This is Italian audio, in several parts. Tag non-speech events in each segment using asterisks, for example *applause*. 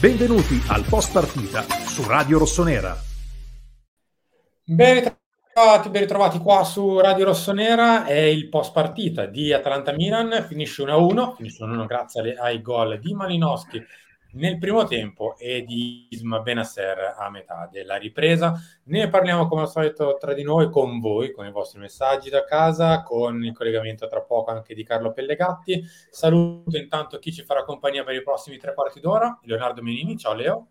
Benvenuti al post partita su Radio Rossonera. Ben ritrovati, ben ritrovati qua su Radio Rossonera, è il post partita di Atalanta-Milan, finisce 1-1, finisce 1-1 grazie ai gol di Malinowski nel primo tempo e di Isma Benasser a metà della ripresa. Ne parliamo come al solito tra di noi con voi, con i vostri messaggi da casa, con il collegamento tra poco anche di Carlo Pellegatti. Saluto intanto chi ci farà compagnia per i prossimi tre quarti d'ora, Leonardo Menini, ciao Leo.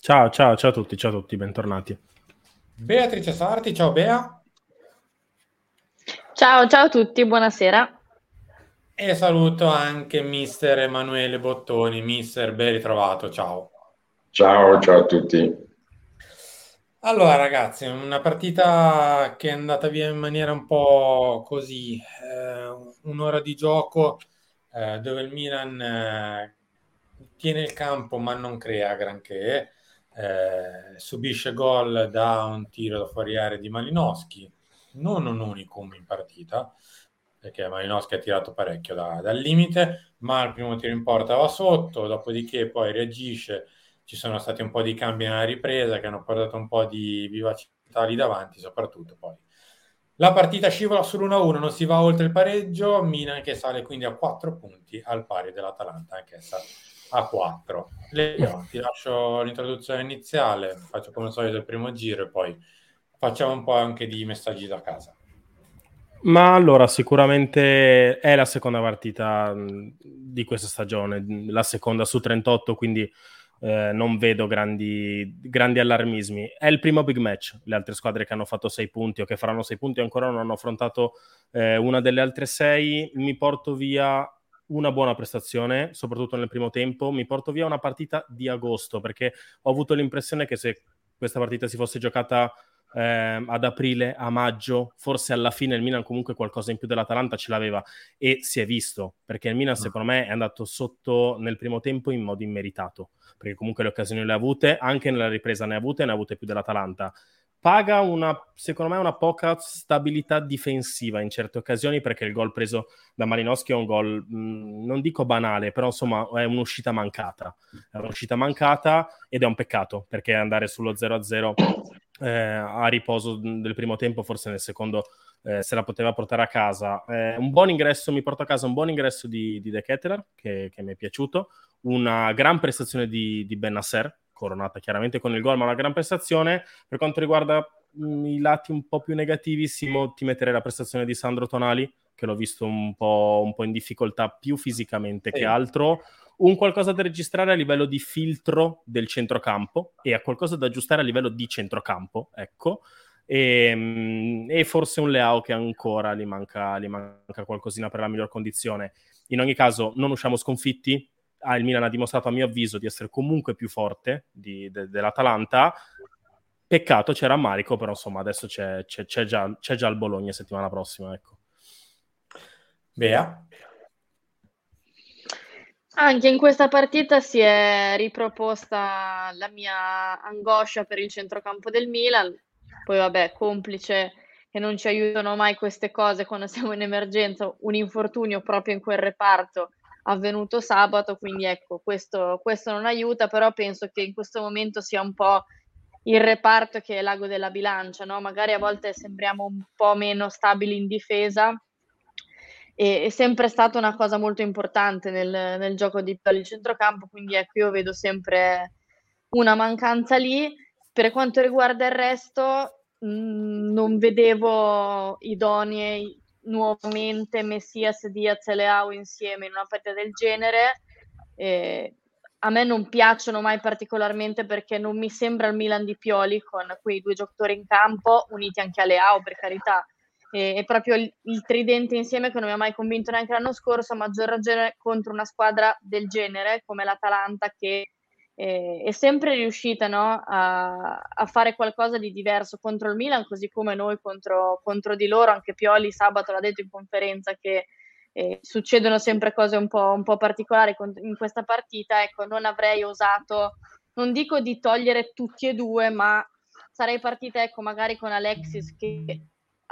Ciao, ciao, ciao a tutti, ciao a tutti, bentornati. Beatrice Sarti, ciao Bea. Ciao, ciao a tutti, buonasera. E saluto anche mister Emanuele Bottoni, mister, ben ritrovato, ciao. Ciao, ciao a tutti. Allora ragazzi, una partita che è andata via in maniera un po' così, eh, un'ora di gioco eh, dove il Milan eh, tiene il campo ma non crea granché, eh, subisce gol da un tiro da fuori area di Malinowski, non un unicum in partita, perché Malinowski ha tirato parecchio da, dal limite, ma il primo tiro in porta va sotto, dopodiché poi reagisce, ci sono stati un po' di cambi nella ripresa che hanno portato un po' di vivacità lì davanti, soprattutto poi. La partita scivola sull'1-1, non si va oltre il pareggio, Milan che sale quindi a 4 punti al pari dell'Atalanta, anch'essa a 4. Leo, ti lascio l'introduzione iniziale, faccio come al solito il primo giro e poi facciamo un po' anche di messaggi da casa. Ma allora, sicuramente è la seconda partita di questa stagione, la seconda su 38, quindi eh, non vedo grandi, grandi, allarmismi. È il primo big match, le altre squadre che hanno fatto 6 punti o che faranno 6 punti ancora non hanno affrontato eh, una delle altre 6. Mi porto via una buona prestazione, soprattutto nel primo tempo. Mi porto via una partita di agosto, perché ho avuto l'impressione che se questa partita si fosse giocata eh, ad aprile, a maggio, forse alla fine il Milan comunque qualcosa in più dell'Atalanta ce l'aveva e si è visto, perché il Milan mm. secondo me è andato sotto nel primo tempo in modo immeritato, perché comunque le occasioni le ha avute, anche nella ripresa ne ha avute, ne ha avute più dell'Atalanta. Paga una, secondo me, una poca stabilità difensiva in certe occasioni perché il gol preso da Malinowski è un gol, mh, non dico banale, però insomma è un'uscita mancata. È un'uscita mancata ed è un peccato perché andare sullo 0-0 eh, a riposo del primo tempo, forse nel secondo eh, se la poteva portare a casa. Eh, un buon ingresso, mi porto a casa un buon ingresso di, di De Ketteler, che, che, mi è piaciuto, una gran prestazione di, di Ben Nasser, coronata chiaramente con il gol, ma una gran prestazione. Per quanto riguarda mh, mm, i lati un po' più negativi, Simo, ti metterei la prestazione di Sandro Tonali, che l'ho visto un po', un po in difficoltà più fisicamente sì. che altro un qualcosa da registrare a livello di filtro del centrocampo e a qualcosa da aggiustare a livello di centrocampo, ecco. E, ehm, e forse un Leao che ancora gli manca, gli manca qualcosina per la miglior condizione. In ogni caso, non usciamo sconfitti. Ah, il Milan ha dimostrato, a mio avviso, di essere comunque più forte di, de, dell'Atalanta. Peccato, c'era Marico, però insomma adesso c'è, c'è, c'è, già, c'è già il Bologna settimana prossima. Ecco. Bea? Anche in questa partita si è riproposta la mia angoscia per il centrocampo del Milan. Poi vabbè, complice che non ci aiutano mai queste cose quando siamo in emergenza, un infortunio proprio in quel reparto avvenuto sabato, quindi ecco, questo, questo non aiuta, però penso che in questo momento sia un po' il reparto che è l'ago della bilancia, no? magari a volte sembriamo un po' meno stabili in difesa, è sempre stata una cosa molto importante nel, nel gioco di Pioli centrocampo, quindi ecco io vedo sempre una mancanza lì. Per quanto riguarda il resto, mh, mm, non vedevo idonei nuovamente Messias, Diaz e Leao insieme in una partita del genere. Eh, a me non piacciono mai particolarmente perché non mi sembra il Milan di Pioli con quei due giocatori in campo, uniti anche a Leao per carità. E, è proprio il, il, tridente insieme che non mi ha mai convinto neanche l'anno scorso, a maggior ragione contro una squadra del genere come l'Atalanta che eh, è sempre riuscita no, a, a, fare qualcosa di diverso contro il Milan, così come noi contro, contro di loro. Anche Pioli sabato l'ha detto in conferenza che eh, succedono sempre cose un po', un po' particolari in questa partita. Ecco, non avrei osato, non dico di togliere tutti e due, ma sarei partita ecco, magari con Alexis che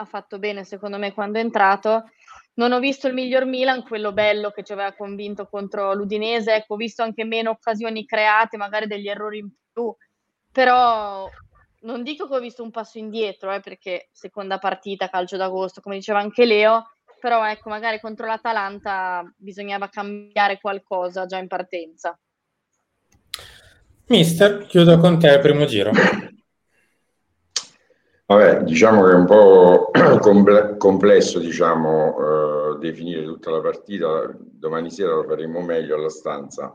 ha fatto bene secondo me quando è entrato. Non ho visto il miglior Milan, quello bello che ci aveva convinto contro l'Udinese, ecco, ho visto anche meno occasioni create, magari degli errori in più, però non dico che ho visto un passo indietro, eh, perché seconda partita, calcio d'agosto, come diceva anche Leo, però ecco, magari contro l'Atalanta bisognava cambiare qualcosa già in partenza. Mister, chiudo con te il primo giro. Vabbè, diciamo che è un po' *clears throat* complesso diciamo, eh, definire tutta la partita, domani sera lo faremo meglio alla stanza.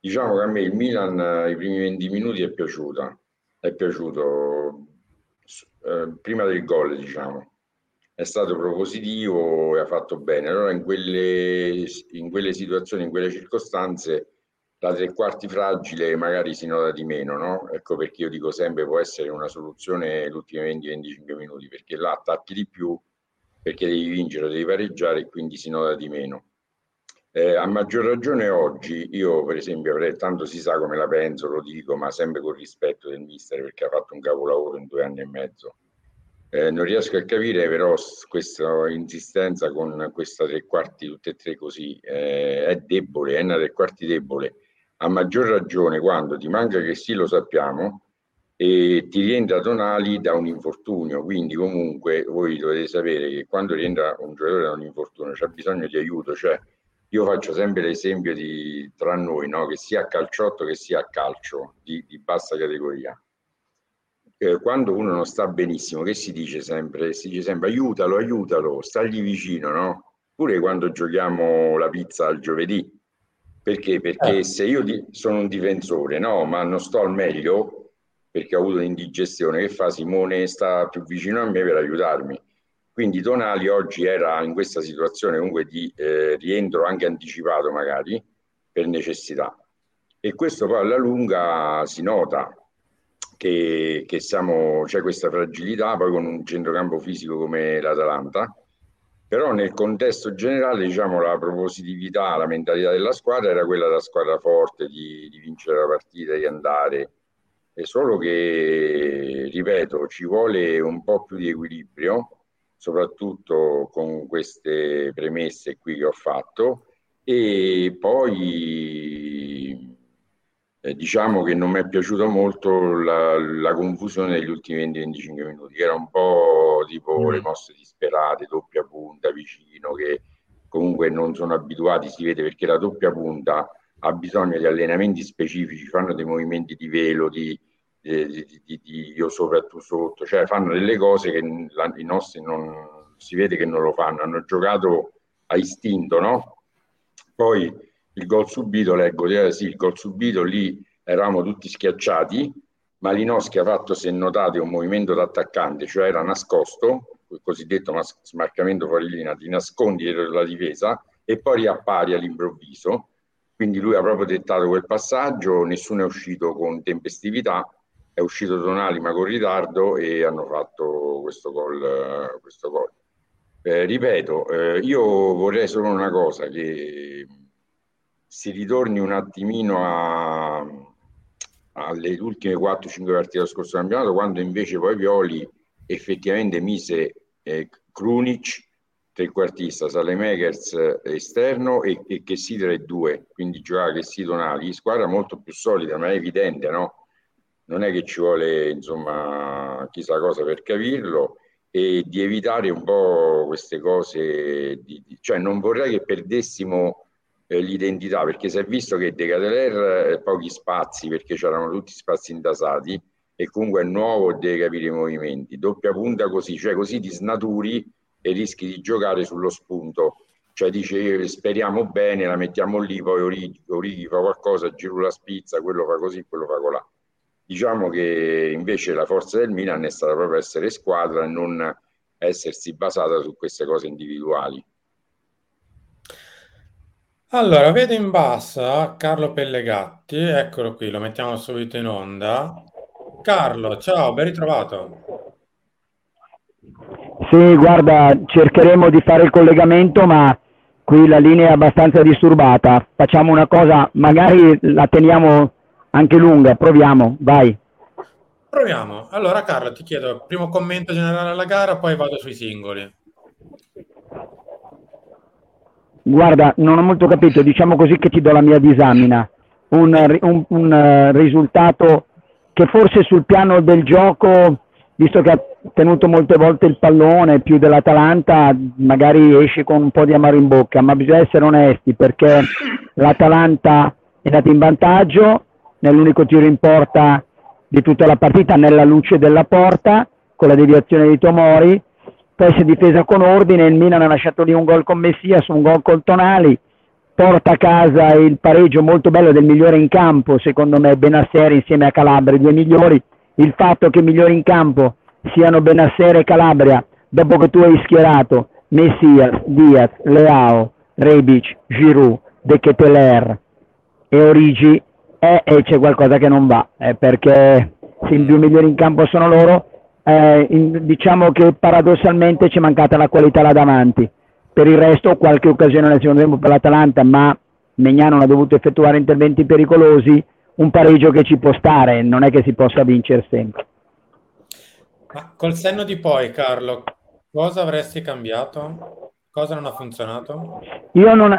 Diciamo che a me il Milan eh, i primi 20 minuti è piaciuta, è piaciuto eh, prima del gol, diciamo. È stato propositivo e ha fatto bene. Allora in quelle, in quelle situazioni, in quelle circostanze la tre quarti fragile magari si nota di meno, no? Ecco perché io dico sempre può essere una soluzione l'ultimi 20-25 minuti, perché là attacchi di più, perché devi vincere, devi pareggiare e quindi si nota di meno. Eh, a maggior ragione oggi, io per esempio avrei, tanto si sa come la penso, lo dico, ma sempre con rispetto del mister perché ha fatto un capolavoro in due anni e mezzo. Eh, non riesco a capire però questa insistenza con questa tre quarti, tutte e tre così, eh, è debole, è una tre quarti debole a maggior ragione quando ti manca che sì lo sappiamo e ti rientra Tonali da un infortunio, quindi comunque voi dovete sapere che quando rientra un giocatore da un infortunio c'è bisogno di aiuto, cioè io faccio sempre l'esempio di tra noi, no? che sia a calciotto che sia a calcio di, di bassa categoria. Eh, quando uno non sta benissimo, che si dice sempre? Si dice sempre aiutalo, aiutalo, stagli vicino, no? Pure quando giochiamo la pizza al giovedì, perché? Perché eh. se io di, sono un difensore, no, ma non sto al meglio perché ho avuto un'indigestione, che fa? Simone sta più vicino a me per aiutarmi. Quindi Tonali oggi era in questa situazione comunque di eh, rientro anche anticipato magari per necessità. E questo poi alla lunga si nota che, che siamo, c'è questa fragilità poi con un centrocampo fisico come l'Atalanta però nel contesto generale diciamo la propositività, la mentalità della squadra era quella della squadra forte, di, di vincere la partita, di andare, è solo che, ripeto, ci vuole un po' più di equilibrio, soprattutto con queste premesse qui che ho fatto, e poi eh, diciamo che non mi è piaciuta molto la, la confusione degli ultimi 20-25 minuti, che era un po' tipo mm. le mosse disperate, doppia punta vicino, che comunque non sono abituati, si vede perché la doppia punta ha bisogno di allenamenti specifici, fanno dei movimenti di velo, di, di, di, di, di io sopra e tu sotto, cioè fanno delle cose che la, i nostri non si vede che non lo fanno, hanno giocato a istinto, no? Poi il gol subito, leggo, eh, sì, il gol subito lì eravamo tutti schiacciati, Malinowski ha fatto, se notate, un movimento d'attaccante, cioè era nascosto, il cosiddetto smarcamento fuori linea, ti nascondi dietro la difesa e poi riappari all'improvviso. Quindi lui ha proprio dettato quel passaggio, nessuno è uscito con tempestività, è uscito Tonali ma con ritardo e hanno fatto questo gol. Questo gol. Eh, ripeto, eh, io vorrei solo una cosa, che si ritorni un attimino a, alle ultime 4-5 partite dello scorso campionato, quando invece poi Violi effettivamente mise eh, Krunic trequartista, Salemakers esterno e, e che si tra i due, quindi giocava che si Tonali, squadra molto più solida, ma è evidente, no? Non è che ci vuole, insomma, chissà cosa per capirlo e di evitare un po' queste cose, di, di, cioè non vorrei che perdessimo eh, l'identità, perché si è visto che De Cateler eh, pochi spazi, perché c'erano tutti spazi intasati, e comunque è nuovo deve capire i movimenti. Doppia punta così, cioè così ti snaturi e rischi di giocare sullo spunto. Cioè dice speriamo bene, la mettiamo lì, poi Orighi, Orighi fa qualcosa, Giroud la spizza, quello fa così, quello fa colà. Diciamo che invece la forza del Milan è stata proprio essere squadra e non essersi basata su queste cose individuali. Allora, vedo in basso Carlo Pellegatti, eccolo qui, lo mettiamo subito in onda. Carlo, ciao, ben ritrovato. Sì, guarda, cercheremo di fare il collegamento, ma qui la linea è abbastanza disturbata. Facciamo una cosa, magari la teniamo anche lunga, proviamo, vai. Proviamo. Allora, Carlo, ti chiedo, primo commento generale alla gara, poi vado sui singoli. Guarda, non ho molto capito, diciamo così che ti do la mia disamina. Un, un, un uh, risultato che forse sul piano del gioco, visto che ha tenuto molte volte il pallone più dell'Atalanta, magari esce con un po' di amaro in bocca, ma bisogna essere onesti perché l'Atalanta è andata in vantaggio nell'unico tiro in porta di tutta la partita nella luce della porta con la deviazione di Tomori poi si è difesa con ordine, il Milan ha lasciato lì un gol con Messias, un gol col Tonali, porta a casa il pareggio molto bello del migliore in campo, secondo me Benasser insieme a Calabria, i due migliori, il fatto che i migliori in campo siano Benasser e Calabria, dopo che tu hai schierato Messias, Diaz, Leao, Rebic, Giroud, De Keteler e Origi, eh, e c'è qualcosa che non va, eh, perché se i due migliori in campo sono loro, eh, in, diciamo che paradossalmente ci è mancata la qualità là davanti. Per il resto qualche occasione nel secondo tempo per l'Atalanta, ma Megnan non ha dovuto effettuare interventi pericolosi, un pareggio che ci può stare, non è che si possa vincere sempre. Ma col senno di poi, Carlo, cosa avresti cambiato? Cosa non ha funzionato? Io non,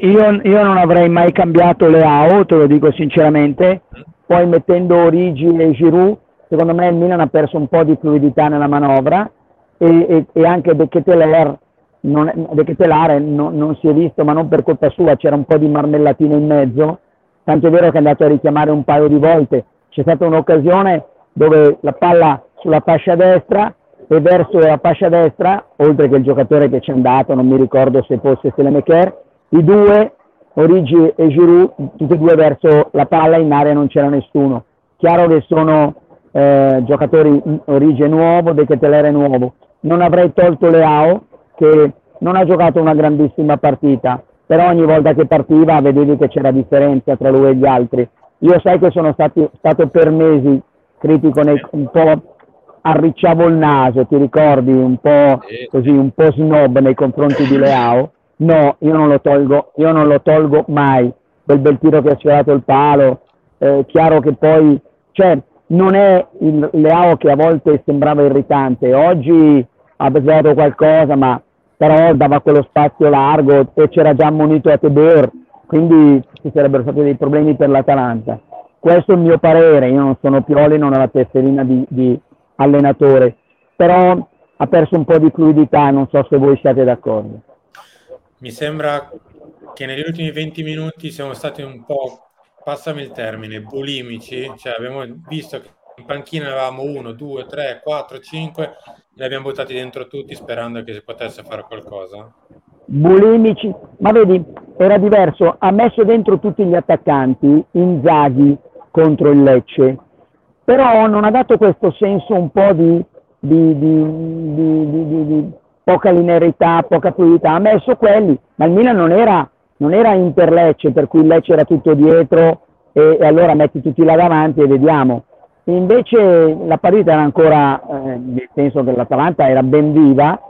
io, io non avrei mai cambiato le AO, te lo dico sinceramente, poi mettendo Origi e Giroud secondo me il Milan ha perso un po' di fluidità nella manovra e, e, e anche De Keteler non, non, non, si è visto, ma non per colpa sua, c'era un po' di marmellatina in mezzo, tanto è vero che è andato a richiamare un paio di volte, c'è stata un'occasione dove la palla sulla fascia destra e verso la fascia destra, oltre che il giocatore che c'è andato, non mi ricordo se fosse Selemecher, i due, Origi e Giroud, tutti e due verso la palla, in area non c'era nessuno. Chiaro che sono eh, giocatori origine nuovo, De Ketelere nuovo. Non avrei tolto Leao che non ha giocato una grandissima partita, però ogni volta che partiva vedevi che c'era differenza tra lui e gli altri. Io sai che sono stati, stato per mesi critico, nei, un po' arricciavo il naso, ti ricordi, un po' così, un po' snob nei confronti di Leao. No, io non lo tolgo, io non lo tolgo mai. Quel bel tiro che ha sfiorato il palo, eh, chiaro che poi, cioè, non è il Leao che a volte sembrava irritante, oggi ha sbagliato qualcosa, ma però dava quello spazio largo e c'era già ammonito a Tebeur, quindi ci sarebbero stati dei problemi per l'Atalanta. Questo è il mio parere, io non sono Pioli, non ho la tesserina di, di allenatore, però ha perso un po' di fluidità, non so se voi siete d'accordo. Mi sembra che negli ultimi 20 minuti siamo stati un po' passami il termine, bulimici, cioè abbiamo visto che in panchina avevamo uno, due, tre, quattro, cinque, li abbiamo buttati dentro tutti sperando che si potesse fare qualcosa. Bulimici, ma vedi, era diverso, ha messo dentro tutti gli attaccanti, Inzaghi contro il Lecce, però non ha dato questo senso un po' di, di, di, di poca linearità, poca fluidità, ha messo quelli, ma il Milan non era non era Inter Lecce per cui Lecce era tutto dietro e, e, allora metti tutti là davanti e vediamo. Invece la partita era ancora, eh, nel senso che l'Atalanta era ben viva,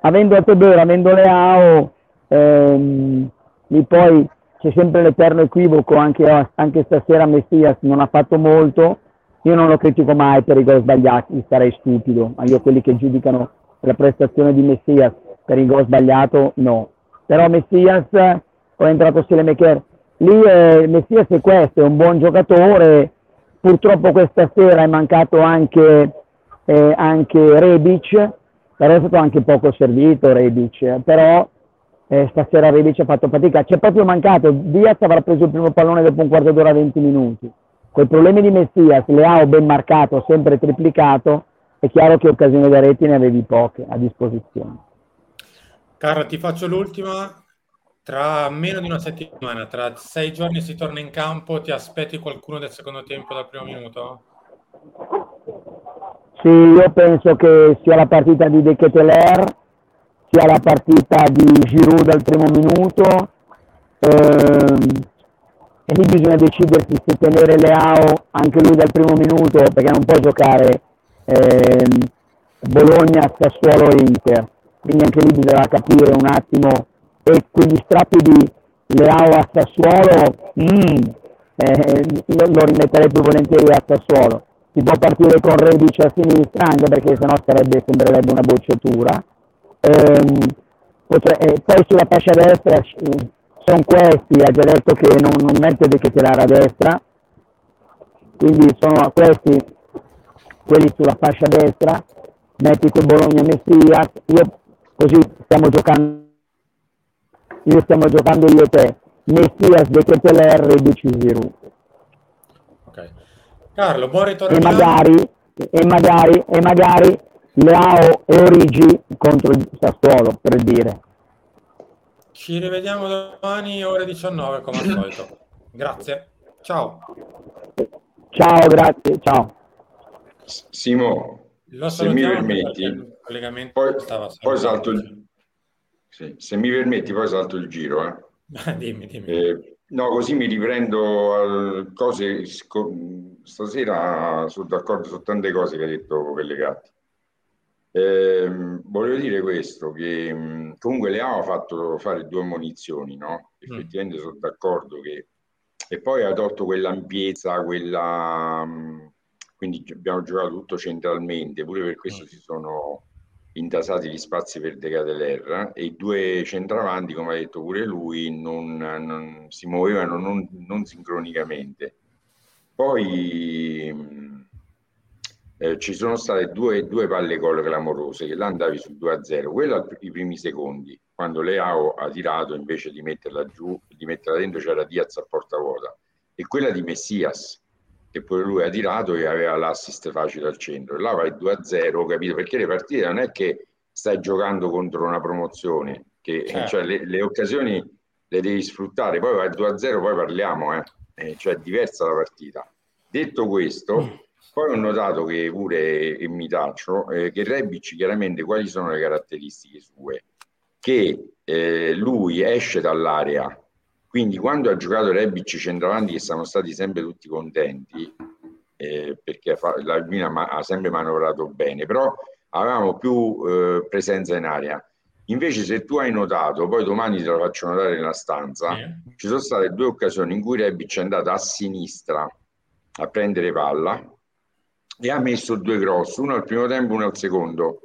avendo Tebero, avendo Leao, ehm, lì poi c'è sempre l'eterno equivoco, anche, anche stasera Messias non ha fatto molto, io non lo critico mai per i gol sbagliati, sarei stupido, ma io quelli che giudicano la prestazione di Messias per il gol sbagliato no. Però Messias, ho entrato Selemaker, lì è, Messias è questo, è un buon giocatore, purtroppo questa sera è mancato anche, eh, anche Rebic, però è stato anche poco servito Rebic, però eh, stasera Rebic ha fatto fatica, c'è proprio mancato, Diaz avrà preso il primo pallone dopo un quarto d'ora 20 minuti, con i problemi di Messias, Leao ben marcato, sempre triplicato, è chiaro che occasioni da reti ne avevi poche a disposizione. Carlo, ti faccio l'ultima. Tra meno di una settimana, tra sei giorni si torna in campo, ti aspetti qualcuno del secondo tempo dal primo minuto? Sì, io penso che sia la partita di De Keteler, sia la partita di Giroud dal primo minuto, ehm, e lì bisogna decidersi se tenere Leao anche lui dal primo minuto, perché non può giocare ehm, Bologna, Sassuolo e Inter quindi anche lì bisogna capire un attimo e quegli strappi di Leao a Sassuolo mm, eh, io lo rimetterei più volentieri a Sassuolo. Si può partire con Rebic a sinistra anche perché sennò sarebbe, sembrerebbe una bocciatura. Ehm, potre, eh, poi sulla fascia destra sono questi ha già detto che non, non mette De Ketelare a destra. Quindi sono questi quelli sulla fascia destra. Metti con Bologna Messias. Io così stiamo giocando io stiamo giocando io e te. Messias, De Keteler e Giroud. Ok. Carlo buon ritorno e magari, e magari e magari Leao e Origi contro il Sassuolo per dire. Ci rivediamo domani ore 19 come al solito. Grazie. Ciao. Ciao grazie ciao. Simo se mi permetti poi, poi salto il, sì, se mi permetti poi salto il giro eh. *laughs* dimmi, dimmi. Eh, no così mi riprendo a cose stasera sono d'accordo su tante cose che hai detto Pellegatti eh, volevo dire questo che comunque le ha fatto fare due munizioni no? Mm. effettivamente mm. sono d'accordo che e poi ha tolto quell'ampiezza quella quindi abbiamo giocato tutto centralmente pure per questo mm. si sono intasati gli spazi per De Cateler e i due centravanti, come ha detto pure lui, non, non si muovevano non, non sincronicamente. Poi eh, ci sono state due, due palle gol clamorose che là andavi sul 2-0, quella i primi secondi, quando Leao ha tirato invece di metterla giù, di metterla dentro c'era Diaz a porta vuota, e quella di Messias che pure lui ha tirato e aveva l'assist facile al centro. E là vai 2-0, capito? Perché le partite non è che stai giocando contro una promozione, che certo. cioè, le, le, occasioni le devi sfruttare, poi vai 2-0, poi parliamo, eh. Eh, cioè è diversa la partita. Detto questo, mm. poi ho notato che pure, e mi taccio, eh, che Rebic chiaramente quali sono le caratteristiche sue? Che eh, lui esce dall'area quindi quando ha giocato Rebic centravanti che siamo stati sempre tutti contenti, eh, perché la Milan ha sempre manovrato bene, però avevamo più eh, presenza in area. Invece se tu hai notato, poi domani te lo faccio notare nella stanza, yeah. ci sono state due occasioni in cui Rebic è andato a sinistra a prendere palla e ha messo due cross, uno al primo tempo e uno al secondo.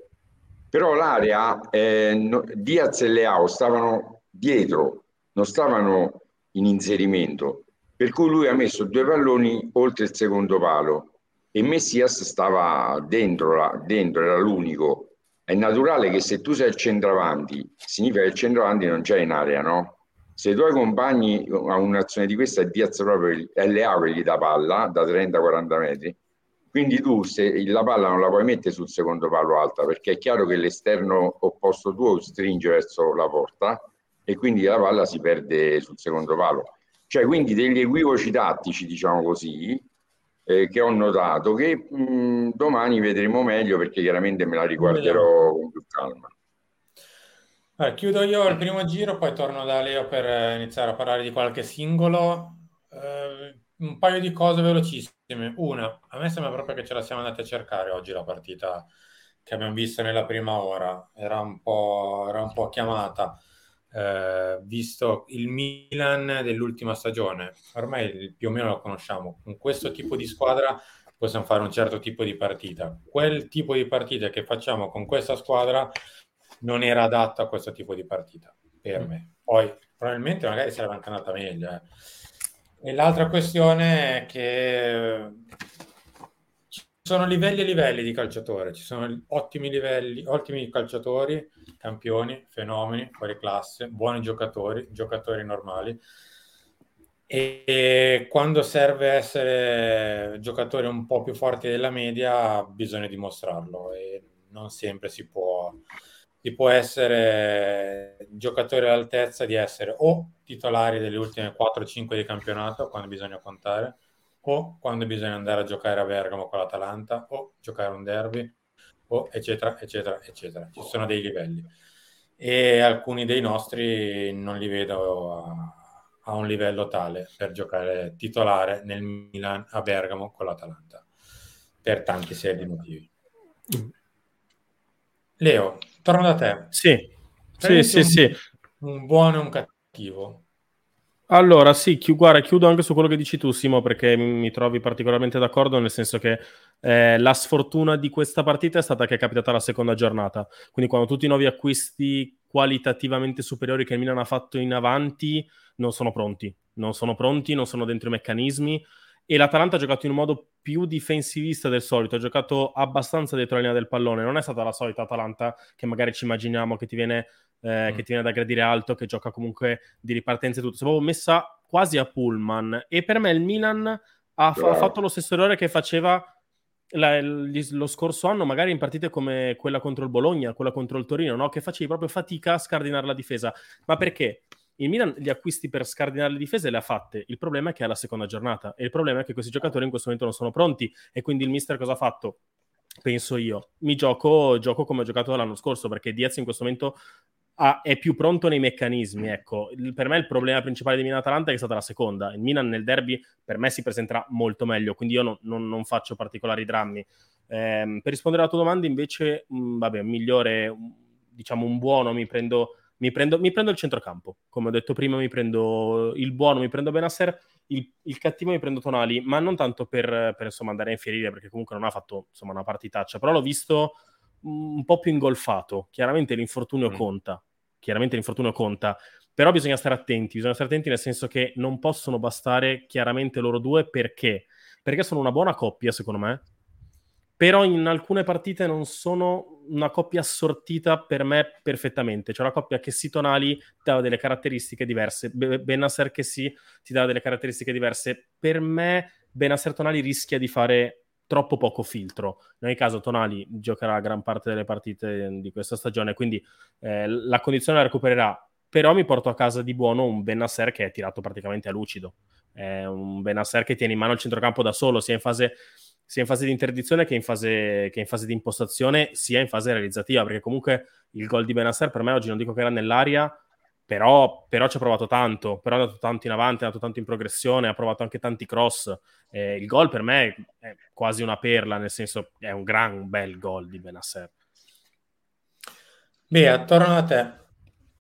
Però l'area, eh, no, Diaz e Leao stavano dietro, non stavano in inserimento, per cui lui ha messo due palloni oltre il secondo palo e Messias stava dentro, la, dentro era l'unico. È naturale che se tu sei il centravanti, significa che il centravanti non c'è in area, no? Se i tuoi compagni a un'azione di questa è Diaz proprio Leao che dà palla da 30-40 metri, quindi tu se la palla non la puoi mettere sul secondo palo alta perché è chiaro che l'esterno opposto tuo stringe verso la porta e quindi la palla si perde sul secondo palo. Cioè, quindi degli equivoci tattici, diciamo così, eh, che ho notato che mh, domani vedremo meglio perché chiaramente me la riguarderò con più calma. Allora, chiudo io il primo giro, poi torno da Leo per iniziare a parlare di qualche singolo. Eh, un paio di cose velocissime. Una, a me sembra proprio che ce la siamo andati a cercare oggi la partita che abbiamo visto nella prima ora. Era un po', era un po chiamata eh, visto il Milan dell'ultima stagione, ormai più o meno lo conosciamo, con questo tipo di squadra possiamo fare un certo tipo di partita. Quel tipo di partita che facciamo con questa squadra non era adatto a questo tipo di partita, per me. Poi probabilmente magari sarebbe anche andata meglio. Eh. E l'altra questione è che sono livelli e livelli di calciatore, ci sono ottimi livelli, ottimi calciatori, campioni, fenomeni, fuori classe, buoni giocatori, giocatori normali. E quando serve essere giocatori un po' più forti della media, bisogna dimostrarlo e non sempre si può, si può essere giocatori all'altezza di essere o titolari delle ultime 4-5 di campionato quando bisogna contare, o quando bisogna andare a giocare a Bergamo con l'Atalanta, o giocare un derby, o eccetera, eccetera, eccetera. Ci sono dei livelli e alcuni dei nostri non li vedo a, a un livello tale per giocare titolare nel Milan a Bergamo con l'Atalanta per tanti seri motivi. Leo, torno da te. Sì, sì, sì, un, sì. Un buono e un cattivo. Allora, sì, chi- guarda, chiudo anche su quello che dici tu, Simo, perché mi trovi particolarmente d'accordo, nel senso che eh, la sfortuna di questa partita è stata che è capitata la seconda giornata. Quindi quando tutti i nuovi acquisti qualitativamente superiori che il Milan ha fatto in avanti non sono pronti. Non sono pronti, non sono dentro i meccanismi. E l'Atalanta ha giocato in un modo più difensivista del solito, ha giocato abbastanza dietro la linea del pallone. Non è stata la solita Atalanta che magari ci immaginiamo che ti viene, eh, Mm. che ti viene ad aggredire alto, che gioca comunque di ripartenza e tutto. Si è proprio messa quasi a pullman. E per me il Milan ha, fa- Bravo. fatto lo stesso errore che faceva la- gli- lo scorso anno, magari in partite come quella contro il Bologna, quella contro il Torino, no? che facevi proprio fatica a scardinare la difesa. Ma perché? Il Milan gli acquisti per scardinare le difese le ha fatte. Il problema è che è la seconda giornata e il problema è che questi giocatori in questo momento non sono pronti. E quindi il mister cosa ha fatto? Penso io. Mi gioco, gioco come ho giocato l'anno scorso perché Diaz in questo momento ha- è più pronto nei meccanismi. Ecco, Il- per me il problema principale di Milan-Atalanta è stata la seconda. Il Milan nel derby per me si presenterà molto meglio, quindi io non, non- non faccio particolari drammi. Ehm, per rispondere alla tua domanda, invece, mh, vabbè, migliore, un- diciamo un buono, mi prendo, mi prendo, mi prendo il centrocampo. Come ho detto prima, mi prendo il buono, mi prendo Benasser, il, il cattivo mi prendo Tonali, ma non tanto per, per, insomma, andare a infierire, perché comunque non ha fatto insomma, una partitaccia, però l'ho visto un po' più ingolfato. Chiaramente l'infortunio Mm. conta, chiaramente l'infortunio conta, però bisogna stare attenti, bisogna stare attenti nel senso che non possono bastare chiaramente loro due perché? Perché sono una buona coppia, secondo me, però in alcune partite non sono una coppia assortita per me perfettamente. C'è una coppia che sì Tonali dà delle caratteristiche diverse, Be- Benasser che sì ti dà delle caratteristiche diverse. Per me Benasser Tonali rischia di fare troppo poco filtro. In ogni caso Tonali giocherà gran parte delle partite di questa stagione, quindi eh, la condizione la recupererà. Però mi porto a casa di buono un Benasser che è tirato praticamente a lucido. È un Benasser che tiene in mano il centrocampo da solo, sia in fase sia in fase di interdizione che in fase, che in fase di impostazione, sia in fase realizzativa, perché comunque il gol di Benasser per me oggi non dico che era nell'aria, però, però ci ha provato tanto, però è andato tanto in avanti, è andato tanto in progressione, ha provato anche tanti cross. Eh, il gol per me è quasi una perla, nel senso è un gran bel gol di Benasser. Bea, torno a te.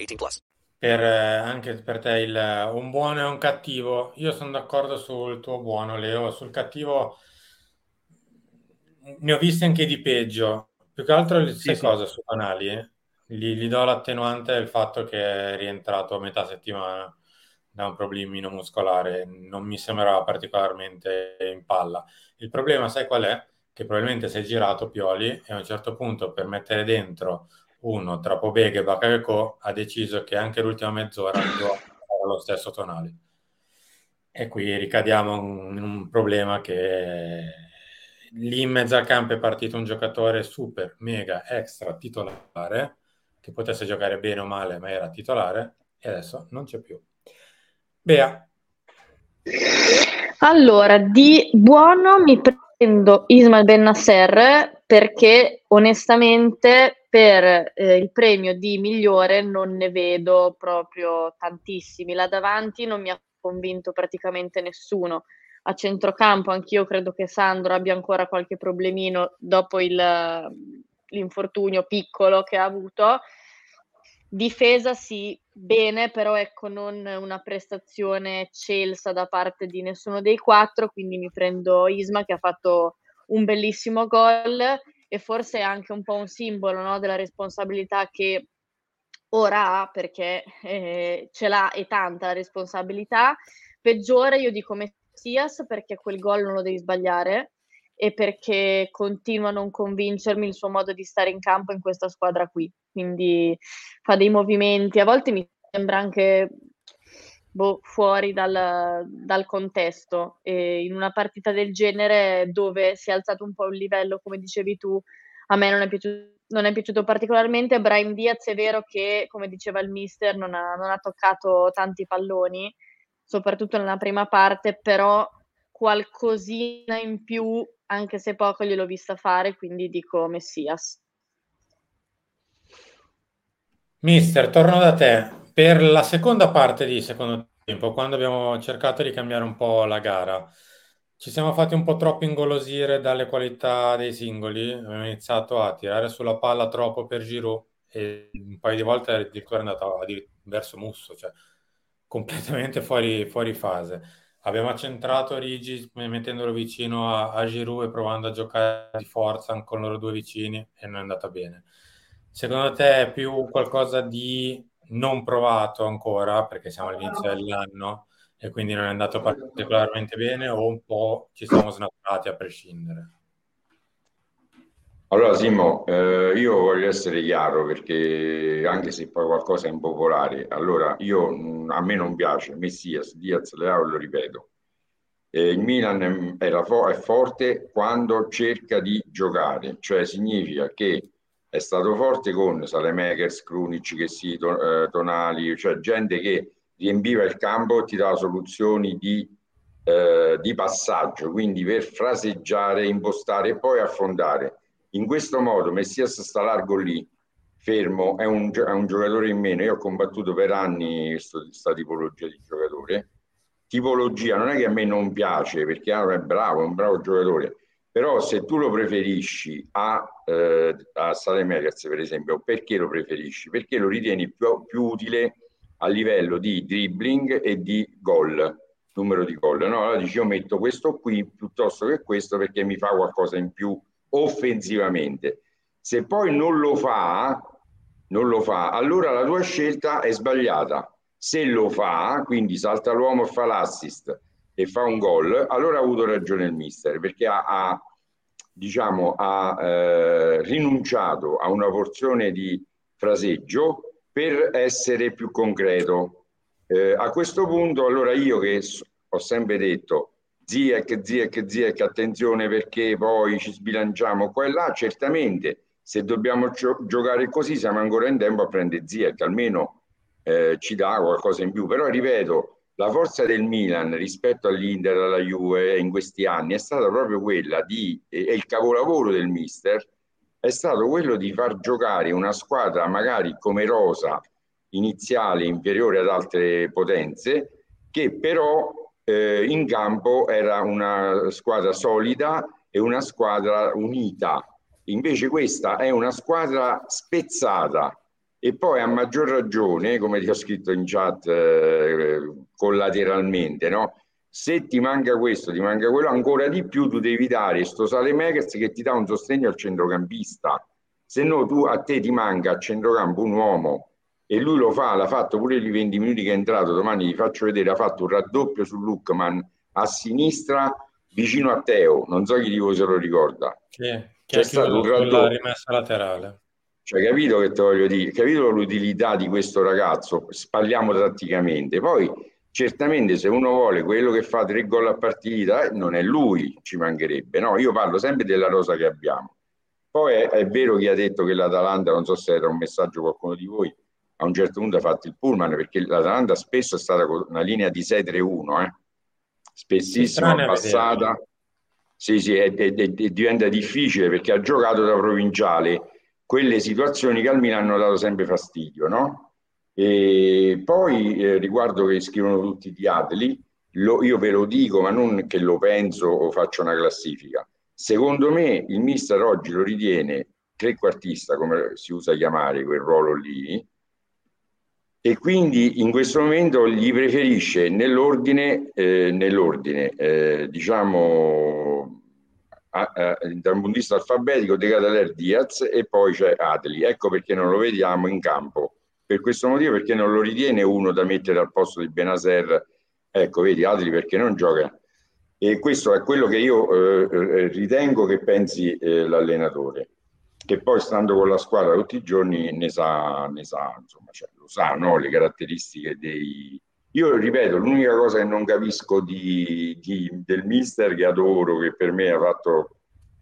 18 plus. Per, eh, anche per te il, un buono e un cattivo. Io sono d'accordo sul tuo buono, Leo. Sul cattivo ne ho visti anche di peggio. Più che altro le sai sì. cosa su Tonali? eh? Gli, gli do l'attenuante del fatto che è rientrato a metà settimana da un problemino muscolare. Non mi sembrava particolarmente in palla. Il problema, sai qual è? Che probabilmente si è girato Pioli e a un certo punto per mettere dentro uno tra Pobega e Bakayoko ha deciso che anche l'ultima mezz'ora *coughs* doveva lo stesso Tonali. E qui ricadiamo in un problema che lì in mezzo al campo è partito un giocatore super, mega, extra titolare che potesse giocare bene o male, ma era titolare e adesso non c'è più. Bea, Allora, di buono mi prendo Ismail Bennasser perché onestamente per eh, il premio di migliore non ne vedo proprio tantissimi. Là davanti non mi ha convinto praticamente nessuno. A centrocampo anch'io credo che Sandro abbia ancora qualche problemino dopo il, l'infortunio piccolo che ha avuto. Difesa sì, bene, però ecco non una prestazione eccelsa da parte di nessuno dei quattro, quindi mi prendo Isma che ha fatto un bellissimo gol e forse è anche un po' un simbolo no, della responsabilità che ora ha, perché eh, ce l'ha e tanta la responsabilità. Peggiore io dico Messias perché quel gol non lo devi sbagliare e perché continua a non convincermi il suo modo di stare in campo in questa squadra qui. Quindi fa dei movimenti, a volte mi sembra anche boh, fuori dal, dal contesto. E in una partita del genere, dove si è alzato un po' il livello, come dicevi tu, a me non è piaciuto, non è piaciuto particolarmente. Brian Diaz è vero che, come diceva il mister, non ha, non ha toccato tanti palloni, soprattutto nella prima parte, però qualcosina in più, anche se poco, gliel'ho vista fare, quindi dico Messias. Mister, torno da te. Per la seconda parte di secondo tempo, quando abbiamo cercato di cambiare un po' la gara, ci siamo fatti un po' troppo ingolosire dalle qualità dei singoli. Abbiamo iniziato a tirare sulla palla troppo per Giroud e un paio di volte addirittura è andato verso Musso, cioè completamente *laughs* fuori, fuori fase. Abbiamo accentrato Rigi mettendolo vicino a, a Giroud e provando a giocare di forza con loro due vicini e non è andata bene. Secondo te è più qualcosa di non provato ancora, perché siamo all'inizio dell'anno e quindi non è andato particolarmente bene, o un po' ci siamo snaturati a prescindere? Allora Simo, eh, io voglio essere chiaro perché anche se poi qualcosa è impopolare, allora io, a me non piace Messias, Diaz, Leao, lo ripeto, eh, il Milan è, fo- è forte quando cerca di giocare, cioè significa che è stato forte con Salemakers, Krunic, che eh, Tonali, cioè gente che riempiva il campo e ti dava soluzioni di, eh, di passaggio, quindi per fraseggiare, impostare e poi affondare. In questo modo Messias sta largo lì, fermo, è un, è un giocatore in meno. Io ho combattuto per anni questa tipologia di giocatore. Tipologia non è che a me non piace perché è bravo, è un bravo giocatore, però se tu lo preferisci a, eh, a Salemelias, per esempio, perché lo preferisci? Perché lo ritieni più, più utile a livello di dribbling e di gol, numero di gol. No? Allora dici io metto questo qui piuttosto che questo perché mi fa qualcosa in più offensivamente. Se poi non lo fa, non lo fa, allora la tua scelta è sbagliata. Se lo fa, quindi salta l'uomo e fa l'assist, e fa un gol, allora ha avuto ragione il mister perché ha, ha diciamo, ha eh, rinunciato a una porzione di fraseggio per essere più concreto. Eh, a questo punto, allora io che ho sempre detto Ziek, Ziek, Ziek, attenzione perché poi ci sbilanciamo qua e là, certamente se dobbiamo gio- giocare così siamo ancora in tempo a prendere Ziek, almeno eh, ci dà qualcosa in più, però ripeto, la forza del Milan rispetto all'Inter, alla Juve in questi anni è stata proprio quella di, e il capolavoro del mister, è stato quello di far giocare una squadra magari come Rosa, iniziale, inferiore ad altre potenze, che però eh, in campo era una squadra solida e una squadra unita. Invece questa è una squadra spezzata, e poi a maggior ragione, come ti ho scritto in chat eh, collateralmente, no? se ti manca questo, ti manca quello, ancora di più tu devi dare sto sale Megas che ti dà un sostegno al centrocampista. Se no tu, a te ti manca a centrocampo un uomo e lui lo fa, l'ha fatto pure i 20 minuti che è entrato, domani vi faccio vedere, ha fatto un raddoppio su Lookman a sinistra vicino a Teo, non so chi di voi se lo ricorda. Sì, che C'è stato un raddoppio. rimessa laterale. Cioè, capito che te voglio dire? Capito l'utilità di questo ragazzo? Parliamo tatticamente. Poi, certamente, se uno vuole quello che fa tre gol a partita, non è lui, ci mancherebbe. No, io parlo sempre della rosa che abbiamo. Poi è, è vero che ha detto che l'Atalanta, non so se era un messaggio qualcuno di voi, a un certo punto ha fatto il pullman, perché l'Atalanta spesso è stata una linea di 6-3-1, eh? spessissimo passata. Sì, sì, e diventa difficile perché ha giocato da provinciale quelle situazioni che al Milan hanno dato sempre fastidio, no? E poi eh, riguardo che scrivono tutti di Adli, lo, io ve lo dico, ma non che lo penso o faccio una classifica. Secondo me il mister oggi lo ritiene trequartista, come si usa chiamare quel ruolo lì, e quindi in questo momento gli preferisce nell'ordine, eh, nell'ordine eh, diciamo, a, a, da un punto di vista alfabetico, De Cataler Diaz e poi c'è Adli. Ecco perché non lo vediamo in campo. Per questo motivo, perché non lo ritiene uno da mettere al posto di Benaser. Ecco, vedi, Adli perché non gioca. E questo è quello che io eh, eh ritengo che pensi eh, l'allenatore che poi stando con la squadra tutti i giorni ne sa, ne sa insomma, cioè, lo sa, no? le caratteristiche dei... Io ripeto, l'unica cosa che non capisco di, di, del mister che adoro, che per me ha fatto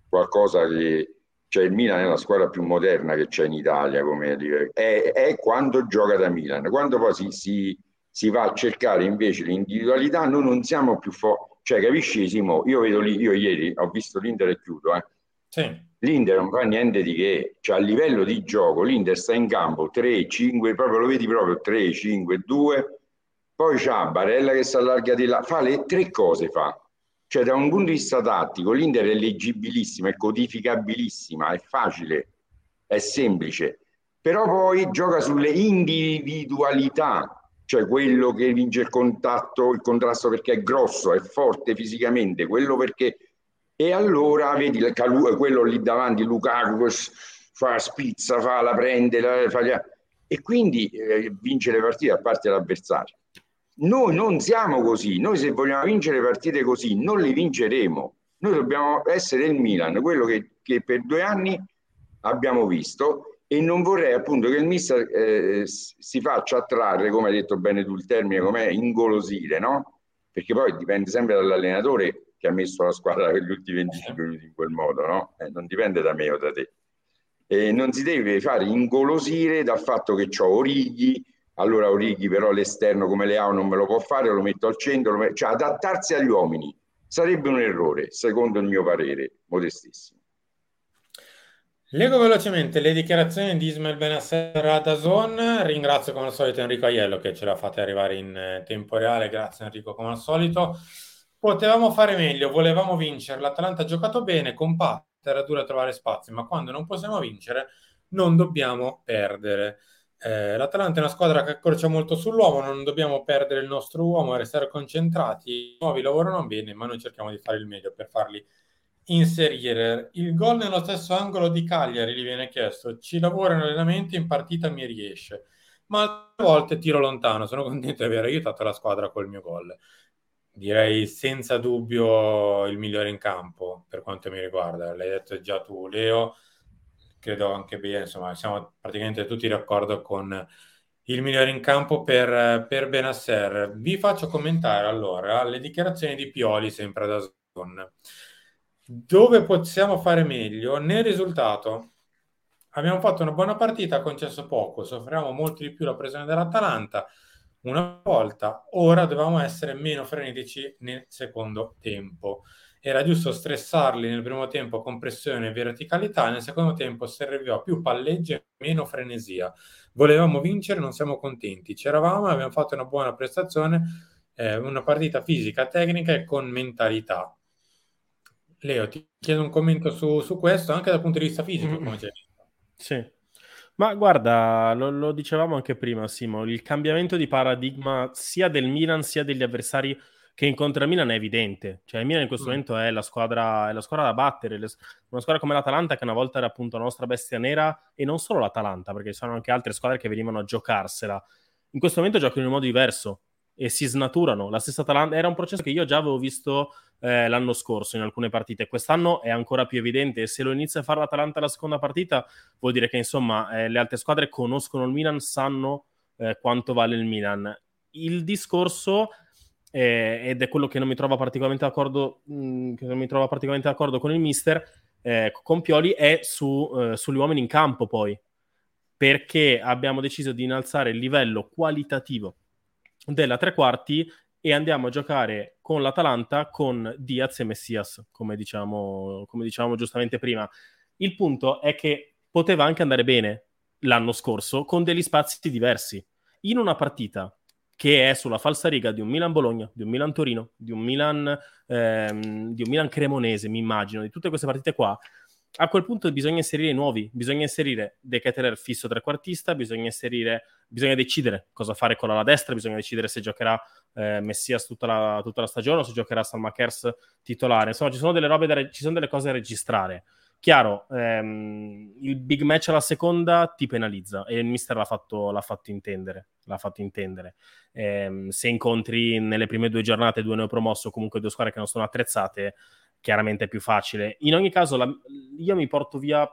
qualcosa che... Cioè il Milan è la squadra più moderna che c'è in Italia, come dire, è, è quando gioca da Milan. Quando poi si, si, si va a cercare invece l'individualità, noi non siamo più forti. Cioè, capisci Simo? Io vedo lì, io ieri ho visto l'Inter e chiudo, eh. Sì l'Inter non fa niente di che, cioè a livello di gioco l'Inter sta in campo 3, 5, proprio lo vedi proprio 3, 5, 2, poi c'ha Barella che si allarga di là, fa le tre cose fa. Cioè da un punto di vista tattico l'Inter è leggibilissima, è codificabilissima, è facile, è semplice, però poi gioca sulle individualità, cioè quello che vince il contatto, il contrasto perché è grosso, è forte fisicamente, quello perché e allora vedi quello lì davanti, Lukaku, fa spizza, fa la prende, la, fa e quindi eh, vince le partite a parte l'avversario. Noi non siamo così, noi se vogliamo vincere partite così non le vinceremo. Noi dobbiamo essere il Milan, quello che, che per due anni abbiamo visto e non vorrei appunto che il mister eh, si faccia attrarre, come hai detto bene tu il termine, come ingolosire, no? Perché poi dipende sempre dall'allenatore che ha messo la squadra per gli ultimi 25 minuti in quel modo, no? Eh, non dipende da me o da te. E non si deve fare ingolosire dal fatto che ho Orighi, allora Orighi però l'esterno come le ha non me lo può fare, lo metto al centro, metto... cioè adattarsi agli uomini sarebbe un errore, secondo il mio parere, modestissimo. Leggo velocemente le dichiarazioni di Ismail Benasser a Dazon. Ringrazio come al solito Enrico Aiello che ce l'ha fatta arrivare in eh, tempo reale. Grazie Enrico come al solito. Potevamo fare meglio, volevamo vincere. L'Atalanta ha giocato bene, compatta, era dura trovare spazio, ma quando non possiamo vincere non dobbiamo perdere. Eh, L'Atalanta è una squadra che accorcia molto sull'uomo, non dobbiamo perdere il nostro uomo e restare concentrati. I nuovi lavorano bene, ma noi cerchiamo di fare il meglio per farli inserire. Il gol nello stesso angolo di Cagliari gli viene chiesto, ci lavora in allenamento, in partita mi riesce. Ma altre volte tiro lontano, sono contento di aver aiutato la squadra col mio gol direi senza dubbio il migliore in campo per quanto mi riguarda. L'hai detto già tu, Leo, credo anche bene, insomma, siamo praticamente tutti d'accordo con il migliore in campo per, per Benasser. Vi faccio commentare allora le dichiarazioni di Pioli, sempre da Zon. Dove possiamo fare meglio? Nel risultato. Abbiamo fatto una buona partita, concesso poco, soffriamo molto di più la pressione dell'Atalanta una volta, ora dovevamo essere meno frenetici nel secondo tempo. Era giusto stressarli nel primo tempo con pressione e verticalità, nel secondo tempo serviva più palleggio e meno frenesia. Volevamo vincere, non siamo contenti. C'eravamo, abbiamo fatto una buona prestazione, eh, una partita fisica, tecnica e con mentalità. Leo, ti chiedo un commento su, su questo, anche dal punto di vista fisico, come c'è Sì. Ma guarda, lo, lo, dicevamo anche prima, Simo, il cambiamento di paradigma sia del Milan sia degli avversari che incontra il Milan è evidente. Cioè, il Milan in questo mm. momento è la, squadra, è la squadra da battere. Le, una squadra come l'Atalanta, che una volta era appunto la nostra bestia nera, e non solo l'Atalanta, perché ci sono anche altre squadre che venivano a giocarsela. In questo momento giocano in un modo diverso e si snaturano. La stessa Atalanta era un processo che io già avevo visto eh, l'anno scorso in alcune partite. Quest'anno è ancora più evidente e se lo inizia a fare l'Atalanta la seconda partita vuol dire che insomma eh, le altre squadre conoscono il Milan, sanno eh, quanto vale il Milan. Il discorso eh, ed è quello che non mi trova particolarmente d'accordo, mh, mm, che non mi trova particolarmente d'accordo con il mister, eh, con Pioli, è su, eh, sugli uomini in campo poi, perché abbiamo deciso di innalzare il livello qualitativo della tre quarti e andiamo a giocare con l'Atalanta con Diaz e Messias, come diciamo, come diciamo giustamente prima. Il punto è che poteva anche andare bene l'anno scorso con degli spazi diversi. In una partita che è sulla falsariga di un Milan-Bologna, di un Milan-Torino, di un Milan, ehm, di un Milan-Cremonese, mi immagino, di tutte queste partite qua, a quel punto bisogna inserire i nuovi, bisogna inserire De Keteler fisso trequartista, bisogna inserire, bisogna decidere cosa fare con la destra, bisogna decidere se giocherà eh, Messias tutta la, tutta la, stagione o se giocherà Salmakers titolare. Insomma, ci sono delle robe da, ci sono delle cose da registrare. Chiaro, ehm, il big match alla seconda ti penalizza e il mister l'ha fatto, l'ha fatto intendere. L'ha fatto intendere. Ehm, se incontri nelle prime due giornate due neopromosso comunque due squadre che non sono attrezzate, chiaramente è più facile. In ogni caso, la, io mi porto via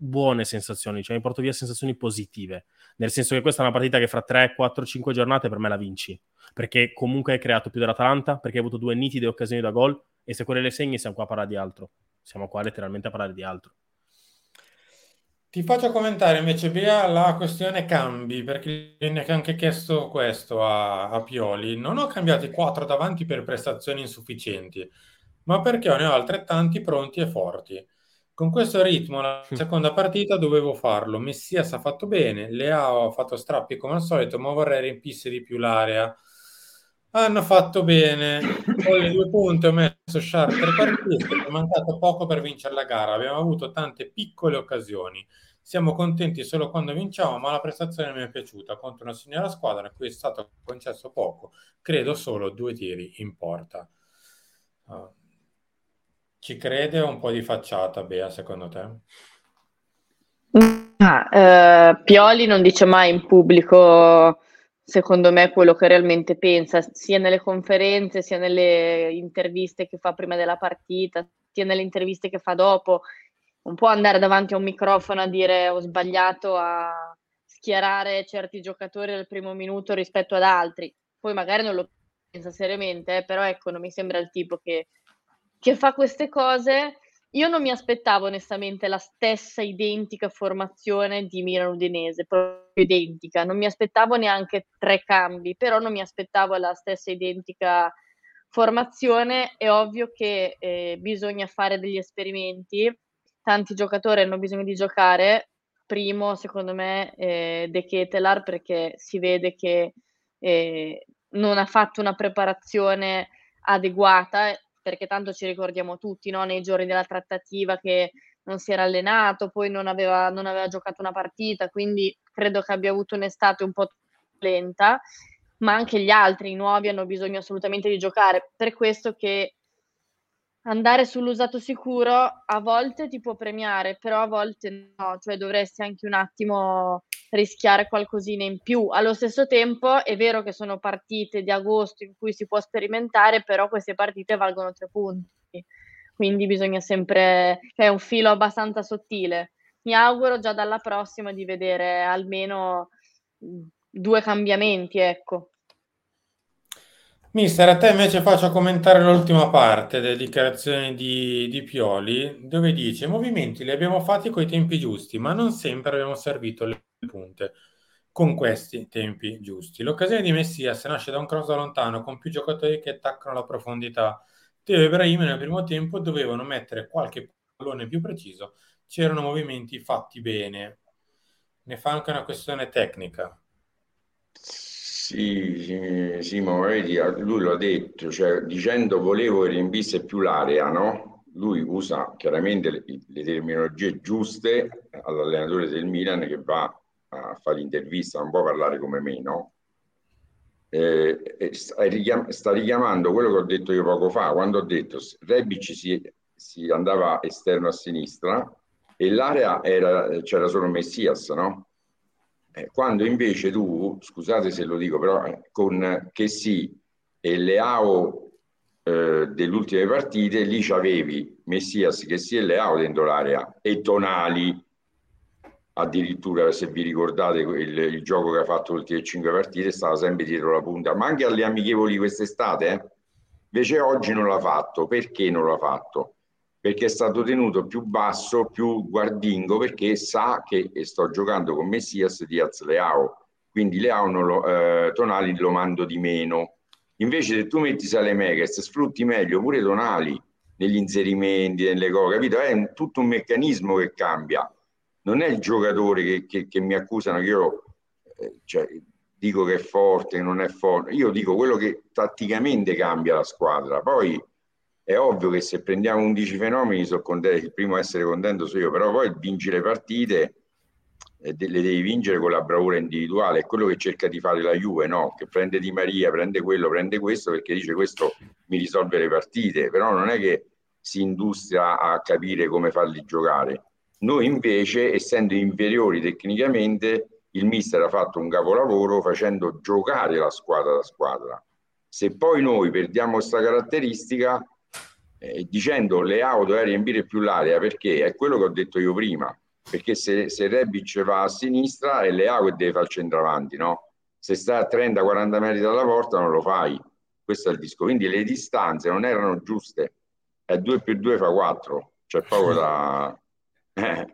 buone sensazioni, cioè mi porto via sensazioni positive, nel senso che questa è una partita che fra 3, 4, 5 giornate per me la vinci, perché comunque hai creato più dell'Atalanta, perché hai avuto due nitide occasioni da gol e se quelle le segni siamo qua a parlare di altro, siamo qua letteralmente a parlare di altro. Ti faccio commentare invece via la questione cambi, perché viene anche chiesto questo a, a Pioli. Non ho cambiato i quattro davanti per prestazioni insufficienti, ma perché ne ho altrettanti pronti e forti. Con questo ritmo, la seconda partita dovevo farlo. Messias ha fatto bene, Leao ha fatto strappi come al solito, ma vorrei riempisse di più l'area. Hanno fatto bene, con le due punte ho messo Sharp tre partite, è mancato poco per vincere la gara, abbiamo avuto tante piccole occasioni. Siamo contenti solo quando vinciamo, ma la prestazione mi è piaciuta contro una signora squadra a cui è stato concesso poco, credo solo due tiri in porta. Uh, ci crede un po' di facciata, Bea, secondo te? Ah, eh, Pioli non dice mai in pubblico, secondo me, quello che realmente pensa, sia nelle conferenze, sia nelle interviste che fa prima della partita, sia nelle interviste che fa dopo. Non può andare davanti a un microfono a dire ho sbagliato a schierare certi giocatori al primo minuto rispetto ad altri. Poi magari non lo pensa seriamente, eh, però ecco, non mi sembra il tipo che che fa queste cose. Io non mi aspettavo onestamente la stessa identica formazione di Milan Udinese, proprio identica. Non mi aspettavo neanche tre cambi, però non mi aspettavo la stessa identica formazione. È ovvio che eh, bisogna fare degli esperimenti. Tanti giocatori hanno bisogno di giocare. Primo, secondo me, eh, De Ketelar, perché si vede che eh, non ha fatto una preparazione adeguata perché tanto ci ricordiamo tutti no? nei giorni della trattativa che non si era allenato, poi non aveva, non aveva giocato una partita, quindi credo che abbia avuto un'estate un po' lenta, ma anche gli altri, i nuovi, hanno bisogno assolutamente di giocare. Per questo che andare sull'usato sicuro a volte ti può premiare, però a volte no, cioè dovresti anche un attimo rischiare qualcosina in più. Allo stesso tempo è vero che sono partite di agosto in cui si può sperimentare, però queste partite valgono tre punti, quindi bisogna sempre, è un filo abbastanza sottile. Mi auguro già dalla prossima di vedere almeno due cambiamenti, ecco. Mister, a te invece faccio commentare l'ultima parte delle dichiarazioni di, di Pioli, dove dice: movimenti li abbiamo fatti coi tempi giusti, ma non sempre abbiamo servito le punte con questi tempi giusti. L'occasione di Messias nasce da un cross da lontano con più giocatori che attaccano la profondità. Teo e Ibrahim nel primo tempo dovevano mettere qualche pallone più preciso, c'erano movimenti fatti bene. Ne fa anche una questione tecnica. Sì, sì, sì, ma vedi, lui l'ha detto, cioè dicendo volevo che riempisse più l'area, no? Lui usa chiaramente le, le terminologie giuste all'allenatore del Milan che va a fare l'intervista, non può parlare come me, no? Eh, sta, richiam- sta, richiamando quello che ho detto io poco fa, quando ho detto Rebic si, si andava esterno a sinistra e l'area era, c'era solo Messias, no? Eh, quando invece tu, scusate se lo dico, però eh, con che sì e Leao eh, delle ultime partite, lì c'avevi Messias che sì e Leao dentro l'area e Tonali addirittura se vi ricordate il, il gioco che ha fatto le ultime cinque partite stava sempre dietro la punta, ma anche alle amichevoli quest'estate, eh? invece oggi non l'ha fatto, perché non l'ha fatto? perché è stato tenuto più basso, più guardingo, perché sa che sto giocando con Messias Diaz Leao, quindi Leao lo, eh, Tonali lo mando di meno. Invece se tu metti Salemekes, sfrutti meglio pure Tonali negli inserimenti, nelle cose, capito? È un, tutto un meccanismo che cambia. Non è il giocatore che, che, che mi accusano che io eh, cioè, dico che è forte, che non è forte. Io dico quello che tatticamente cambia la squadra. Poi è ovvio che se prendiamo 11 fenomeni, sono contento, il primo a essere contento sono io, però poi vinci le partite eh, le devi vincere con la bravura individuale. È quello che cerca di fare la Juve, no? Che prende Di Maria, prende quello, prende questo perché dice questo mi risolve le partite, però non è che si industria a capire come farli giocare. Noi invece, essendo inferiori tecnicamente, il mister ha fatto un capolavoro facendo giocare la squadra da squadra. Se poi noi perdiamo questa caratteristica, eh, dicendo auto deve riempire più l'area, perché è quello che ho detto io prima, perché se, se Rebic va a sinistra è Leao che deve fare il centravanti, no? Se sta a 30-40 metri dalla porta non lo fai. Questo è il disco. Quindi le distanze non erano giuste. È 2 più 2 fa 4. C'è poco da... Eh.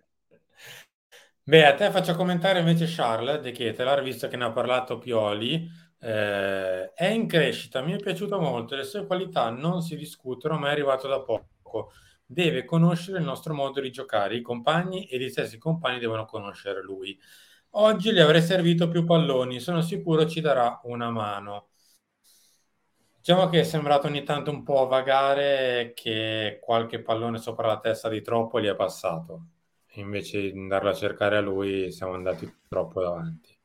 Beh, a te faccio commentare invece Charles De Ketelar, visto che ne ha parlato Pioli. Eh, è in crescita, mi è piaciuto molto, le sue qualità non si discutono, ma è arrivato da poco. Deve conoscere il nostro modo di giocare, i compagni e gli stessi compagni devono conoscere lui. Oggi gli avrei servito più palloni, sono sicuro ci darà una mano. Diciamo che è sembrato ogni tanto un po' vagare che qualche pallone sopra la testa di troppo gli è passato invece di andarlo a cercare a lui siamo andati troppo davanti.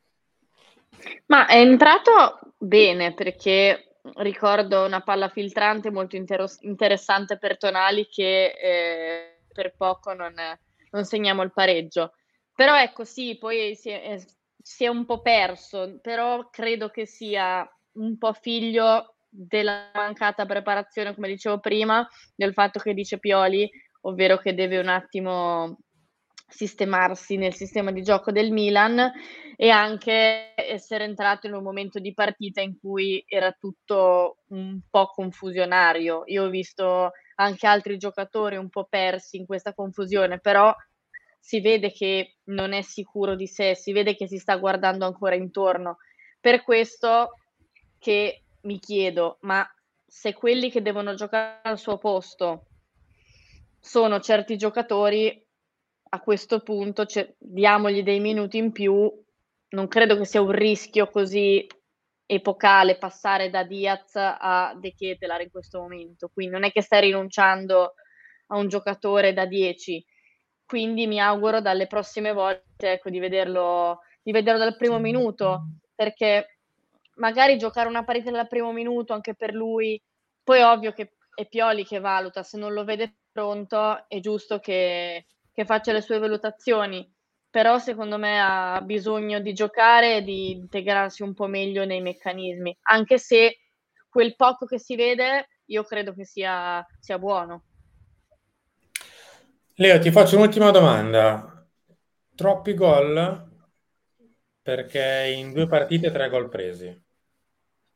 Ma è entrato bene perché ricordo una palla filtrante molto inter- interessante per Tonali che eh, per poco non, non, segniamo il pareggio. Però ecco sì, poi si è, si è un po' perso, però credo che sia un po' figlio della mancata preparazione, come dicevo prima, del fatto che dice Pioli, ovvero che deve un attimo sistemarsi nel sistema di gioco del Milan e anche essere entrato in un momento di partita in cui era tutto un po' confusionario. Io ho visto anche altri giocatori un po' persi in questa confusione, però si vede che non è sicuro di sé, si vede che si sta guardando ancora intorno. Per questo che mi chiedo, ma se quelli che devono giocare al suo posto sono certi giocatori, a questo punto cioè, diamogli dei minuti in più, non credo che sia un rischio così epocale passare da Diaz a De Ketelar in questo momento, quindi non è che stai rinunciando a un giocatore da 10, quindi mi auguro dalle prossime volte ecco, di, vederlo, di vederlo dal primo minuto, perché magari giocare una partita dal primo minuto anche per lui, poi è ovvio che è Pioli che valuta, se non lo vede pronto è giusto che, che faccia le sue valutazioni, però secondo me ha bisogno di giocare e di integrarsi un po' meglio nei meccanismi, anche se quel poco che si vede io credo che sia, sia buono. Leo, ti faccio un'ultima domanda. Troppi gol perché in due partite tre gol presi.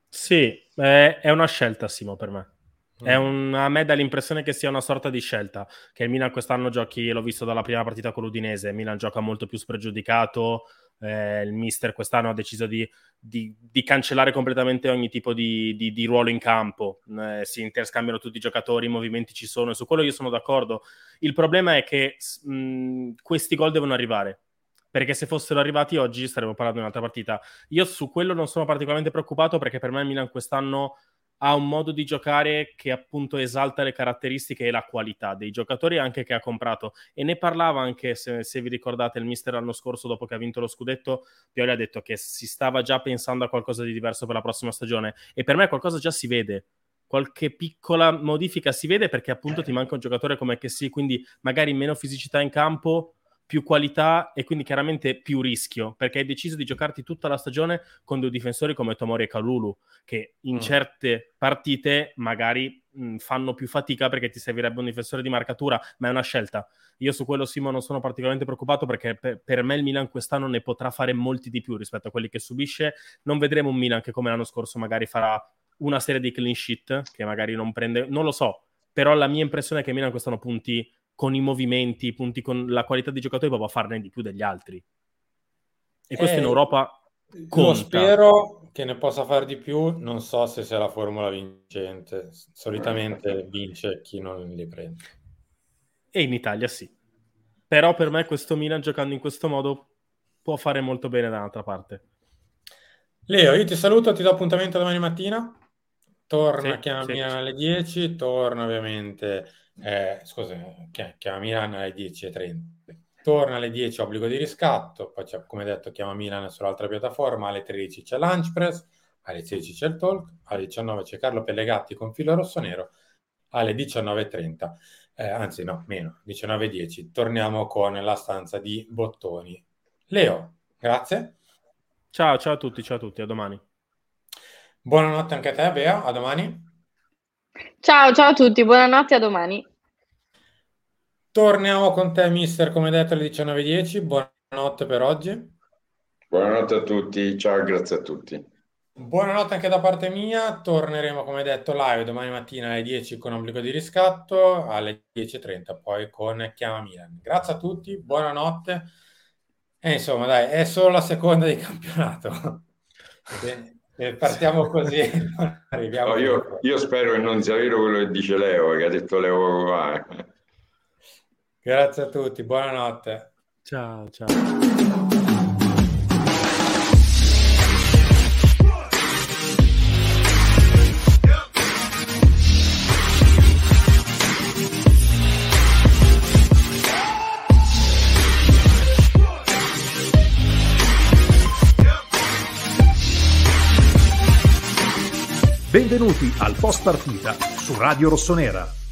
Sì, è una scelta, Simo, per me. È mm. un, a me dà l'impressione che sia una sorta di scelta, che il Milan quest'anno giochi, l'ho visto dalla prima partita con l'Udinese, il Milan gioca molto più spregiudicato, eh, il mister quest'anno ha deciso di, di, di cancellare completamente ogni tipo di, di ruolo in campo, eh, si interscambiano tutti i giocatori, i movimenti ci sono, e su quello io sono d'accordo. Il problema è che mh, questi gol devono arrivare, perché se fossero arrivati oggi staremmo parlando di un'altra partita. Io su quello non sono particolarmente preoccupato perché per me il Milan quest'anno ha un modo di giocare che appunto esalta le caratteristiche e la qualità dei giocatori anche che ha comprato. E ne parlava anche se, se, vi ricordate il mister l'anno scorso dopo che ha vinto lo scudetto Pioli ha detto che si stava già pensando a qualcosa di diverso per la prossima stagione. E per me qualcosa già si vede. Qualche piccola modifica si vede perché appunto ti manca un giocatore come che sì quindi magari meno fisicità in campo più qualità e quindi chiaramente più rischio, perché hai deciso di giocarti tutta la stagione con due difensori come Tomori e Kalulu, che in mm. certe partite magari mh, fanno più fatica perché ti servirebbe un difensore di marcatura, ma è una scelta. Io su quello Simo non sono particolarmente preoccupato perché per, per me il Milan quest'anno ne potrà fare molti di più rispetto a quelli che subisce. Non vedremo un Milan che come l'anno scorso magari farà una serie di clean sheet che magari non prende, non lo so, però la mia impressione è che Milan quest'anno punti con i movimenti, i punti con la qualità di giocatori, proprio a farne di più degli altri. E questo eh, in Europa conta. spero che ne possa fare di più, non so se sia la formula vincente. Solitamente vince chi non li prende. E in Italia sì. però per me questo Milan giocando in questo modo può fare molto bene dall'altra parte. Leo, io ti saluto, ti do appuntamento domani mattina. Torna, Sì, chiama sì, Milan sì. alle 10, torna ovviamente, eh, scusa, chi- chiama Milan alle 10.30. Torna alle 10, obbligo di riscatto, poi c'è, come detto chiama Milan sull'altra piattaforma, alle 13 c'è Lunch Press, alle 16 c'è il Talk, alle 19 c'è Carlo Pellegatti con filo rossonero, alle 19.30, eh, anzi no, meno, 19.10, torniamo con la stanza di Bottoni. Leo, grazie. Ciao, ciao a tutti, ciao a tutti, a domani. Buonanotte anche a te, Bea, a domani. Ciao, ciao a tutti, buonanotte, a domani. Torniamo con te, mister, come detto, alle 19.10. Buonanotte per oggi. Buonanotte a tutti, ciao grazie a tutti. Buonanotte anche da parte mia. Torneremo, come detto, live domani mattina alle 10 con obbligo di riscatto, alle 10.30 poi con Chiama Milan. Grazie a tutti, buonanotte. E insomma, dai, è solo la seconda di campionato. *laughs* E- e partiamo *laughs* così. *laughs* Arriviamo No, io, io spero che non sia vero quello che dice Leo, che ha detto Leo poco fa. eh. Grazie a tutti, buonanotte. Ciao, ciao. Benvenuti al post partita su Radio Rossonera.